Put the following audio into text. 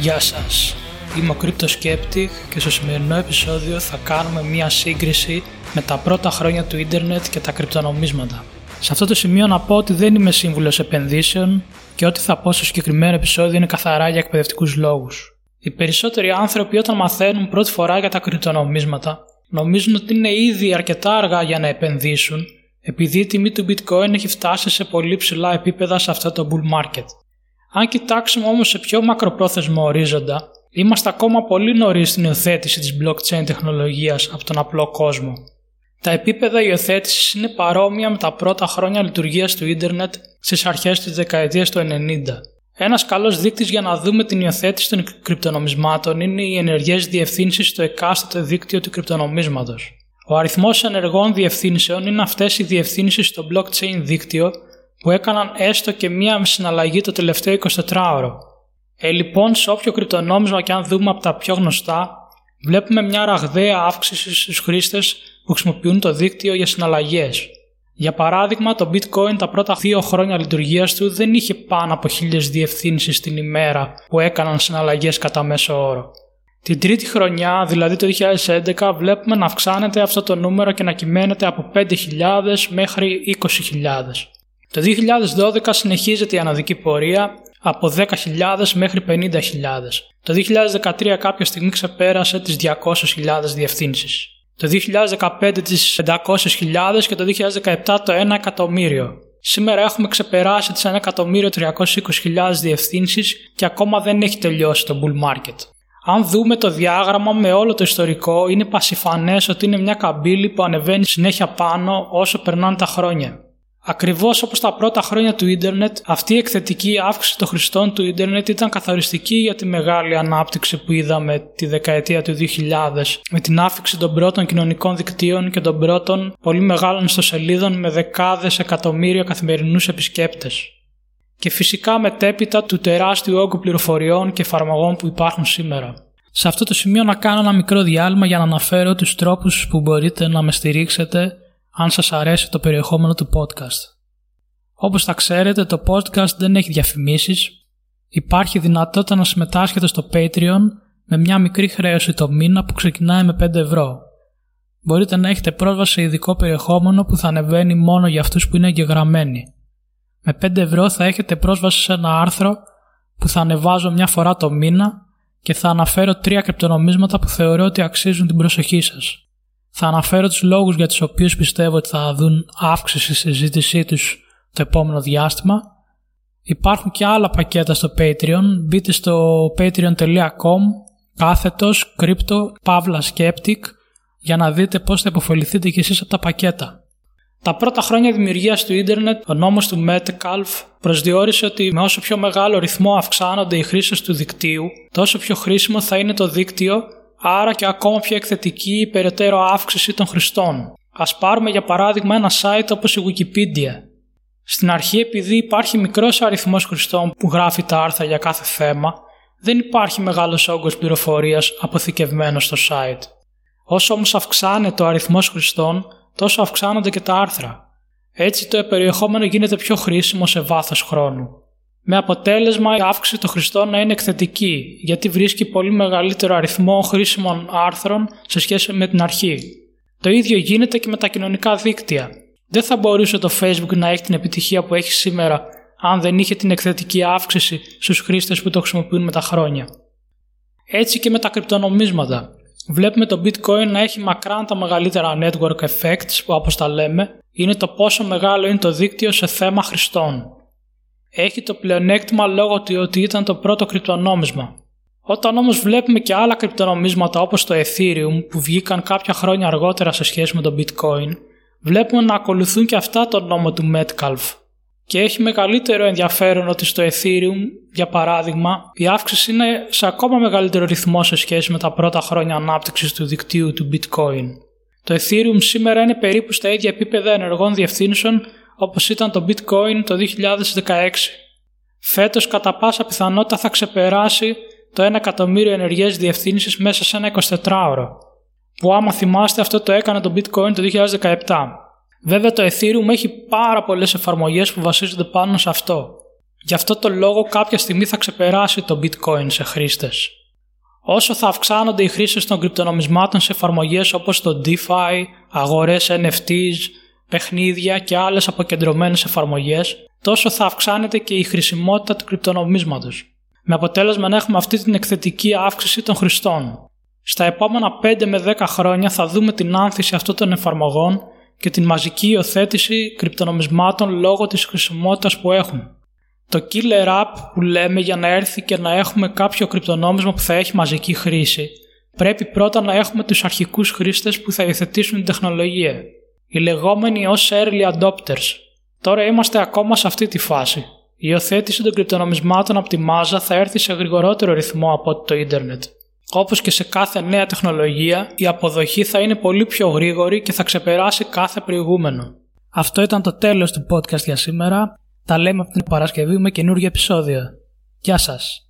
Γεια σας, είμαι ο CryptoSkeptic και στο σημερινό επεισόδιο θα κάνουμε μία σύγκριση με τα πρώτα χρόνια του ίντερνετ και τα κρυπτονομίσματα. Σε αυτό το σημείο να πω ότι δεν είμαι σύμβουλος επενδύσεων και ό,τι θα πω στο συγκεκριμένο επεισόδιο είναι καθαρά για εκπαιδευτικούς λόγους. Οι περισσότεροι άνθρωποι όταν μαθαίνουν πρώτη φορά για τα κρυπτονομίσματα νομίζουν ότι είναι ήδη αρκετά αργά για να επενδύσουν επειδή η τιμή του bitcoin έχει φτάσει σε πολύ ψηλά επίπεδα σε αυτό το bull market. Αν κοιτάξουμε όμως σε πιο μακροπρόθεσμο ορίζοντα, είμαστε ακόμα πολύ νωρίς στην υιοθέτηση της blockchain τεχνολογίας από τον απλό κόσμο. Τα επίπεδα υιοθέτησης είναι παρόμοια με τα πρώτα χρόνια λειτουργίας του ίντερνετ στις αρχές της δεκαετίας του 90. Ένας καλός δείκτης για να δούμε την υιοθέτηση των κρυπτονομισμάτων είναι οι ενεργές διευθύνσεις στο εκάστοτε δίκτυο του κρυπτονομίσματος. Ο αριθμός ενεργών διευθύνσεων είναι αυτές οι διευθύνσεις στο blockchain δίκτυο που έκαναν έστω και μία συναλλαγή το τελευταίο 24ωρο. Ε, λοιπόν, σε όποιο κρυπτονόμισμα και αν δούμε από τα πιο γνωστά, βλέπουμε μια ραγδαία αύξηση στους χρήστες που χρησιμοποιούν το δίκτυο για συναλλαγές. Για παράδειγμα, το bitcoin τα πρώτα δύο χρόνια λειτουργίας του δεν είχε πάνω από χίλιες διευθύνσεις την ημέρα που έκαναν συναλλαγές κατά μέσο όρο. Την τρίτη χρονιά, δηλαδή το 2011, βλέπουμε να αυξάνεται αυτό το νούμερο και να κυμαίνεται από 5.000 μέχρι 20.000. Το 2012 συνεχίζεται η αναδική πορεία από 10.000 μέχρι 50.000. Το 2013 κάποια στιγμή ξεπέρασε τις 200.000 διευθύνσεις. Το 2015 τις 500.000 και το 2017 το 1 εκατομμύριο. Σήμερα έχουμε ξεπεράσει τις 1.320.000 διευθύνσεις και ακόμα δεν έχει τελειώσει το bull market. Αν δούμε το διάγραμμα με όλο το ιστορικό, είναι πασιφανές ότι είναι μια καμπύλη που ανεβαίνει συνέχεια πάνω όσο περνάνε τα χρόνια. Ακριβώς όπως τα πρώτα χρόνια του ίντερνετ, αυτή η εκθετική αύξηση των χρηστών του ίντερνετ ήταν καθοριστική για τη μεγάλη ανάπτυξη που είδαμε τη δεκαετία του 2000 με την άφηξη των πρώτων κοινωνικών δικτύων και των πρώτων πολύ μεγάλων ιστοσελίδων με δεκάδες εκατομμύρια καθημερινούς επισκέπτες. Και φυσικά μετέπειτα του τεράστιου όγκου πληροφοριών και εφαρμογών που υπάρχουν σήμερα. Σε αυτό το σημείο να κάνω ένα μικρό διάλειμμα για να αναφέρω τους τρόπους που μπορείτε να με στηρίξετε αν σας αρέσει το περιεχόμενο του podcast. Όπως θα ξέρετε το podcast δεν έχει διαφημίσεις, υπάρχει δυνατότητα να συμμετάσχετε στο Patreon με μια μικρή χρέωση το μήνα που ξεκινάει με 5 ευρώ. Μπορείτε να έχετε πρόσβαση σε ειδικό περιεχόμενο που θα ανεβαίνει μόνο για αυτούς που είναι εγγεγραμμένοι. Με 5 ευρώ θα έχετε πρόσβαση σε ένα άρθρο που θα ανεβάζω μια φορά το μήνα και θα αναφέρω τρία κρυπτονομίσματα που θεωρώ ότι αξίζουν την προσοχή σας. Θα αναφέρω τους λόγους για τους οποίους πιστεύω ότι θα δουν αύξηση στη συζήτησή τους το επόμενο διάστημα. Υπάρχουν και άλλα πακέτα στο Patreon. Μπείτε στο patreon.com κάθετος crypto pavla skeptic για να δείτε πώς θα υποφεληθείτε κι εσείς από τα πακέτα. Τα πρώτα χρόνια δημιουργίας του ίντερνετ, ο νόμος του Metcalf προσδιορίσε ότι με όσο πιο μεγάλο ρυθμό αυξάνονται οι χρήσεις του δικτύου, τόσο πιο χρήσιμο θα είναι το δίκτυο άρα και ακόμα πιο εκθετική η περαιτέρω αύξηση των χρηστών. Ας πάρουμε για παράδειγμα ένα site όπως η Wikipedia. Στην αρχή επειδή υπάρχει μικρός αριθμός χρηστών που γράφει τα άρθρα για κάθε θέμα, δεν υπάρχει μεγάλος όγκος πληροφορίας αποθηκευμένος στο site. Όσο όμως αυξάνεται ο αριθμός χρηστών, τόσο αυξάνονται και τα άρθρα. Έτσι το περιεχόμενο γίνεται πιο χρήσιμο σε βάθος χρόνου με αποτέλεσμα η αύξηση των χρηστών να είναι εκθετική, γιατί βρίσκει πολύ μεγαλύτερο αριθμό χρήσιμων άρθρων σε σχέση με την αρχή. Το ίδιο γίνεται και με τα κοινωνικά δίκτυα. Δεν θα μπορούσε το Facebook να έχει την επιτυχία που έχει σήμερα αν δεν είχε την εκθετική αύξηση στους χρήστες που το χρησιμοποιούν με τα χρόνια. Έτσι και με τα κρυπτονομίσματα. Βλέπουμε το bitcoin να έχει μακράν τα μεγαλύτερα network effects που όπως τα λέμε είναι το πόσο μεγάλο είναι το δίκτυο σε θέμα χρηστών έχει το πλεονέκτημα λόγω του ότι ήταν το πρώτο κρυπτονόμισμα. Όταν όμως βλέπουμε και άλλα κρυπτονομίσματα όπως το Ethereum που βγήκαν κάποια χρόνια αργότερα σε σχέση με το Bitcoin, βλέπουμε να ακολουθούν και αυτά τον νόμο του Metcalf. Και έχει μεγαλύτερο ενδιαφέρον ότι στο Ethereum, για παράδειγμα, η αύξηση είναι σε ακόμα μεγαλύτερο ρυθμό σε σχέση με τα πρώτα χρόνια ανάπτυξης του δικτύου του Bitcoin. Το Ethereum σήμερα είναι περίπου στα ίδια επίπεδα ενεργών διευθύνσεων όπως ήταν το bitcoin το 2016. Φέτος κατά πάσα πιθανότητα θα ξεπεράσει το 1 εκατομμύριο ενεργές διευθύνσεις μέσα σε ένα 24ωρο, που άμα θυμάστε αυτό το έκανε το bitcoin το 2017. Βέβαια το Ethereum έχει πάρα πολλές εφαρμογές που βασίζονται πάνω σε αυτό. Γι' αυτό το λόγο κάποια στιγμή θα ξεπεράσει το bitcoin σε χρήστες. Όσο θα αυξάνονται οι χρήσεις των κρυπτονομισμάτων σε εφαρμογές όπως το DeFi, αγορές NFTs, παιχνίδια και άλλες αποκεντρωμένες εφαρμογές, τόσο θα αυξάνεται και η χρησιμότητα του κρυπτονομίσματος. Με αποτέλεσμα να έχουμε αυτή την εκθετική αύξηση των χρηστών. Στα επόμενα 5 με 10 χρόνια θα δούμε την άνθηση αυτών των εφαρμογών και την μαζική υιοθέτηση κρυπτονομισμάτων λόγω της χρησιμότητας που έχουν. Το killer app που λέμε για να έρθει και να έχουμε κάποιο κρυπτονόμισμα που θα έχει μαζική χρήση, πρέπει πρώτα να έχουμε τους αρχικούς χρήστες που θα υιοθετήσουν την τεχνολογία, οι λεγόμενοι ως early adopters. Τώρα είμαστε ακόμα σε αυτή τη φάση. Η υιοθέτηση των κρυπτονομισμάτων από τη μάζα θα έρθει σε γρηγορότερο ρυθμό από το ίντερνετ. Όπως και σε κάθε νέα τεχνολογία, η αποδοχή θα είναι πολύ πιο γρήγορη και θα ξεπεράσει κάθε προηγούμενο. Αυτό ήταν το τέλος του podcast για σήμερα. Τα λέμε από την Παρασκευή με καινούργιο επεισόδιο. Γεια σας!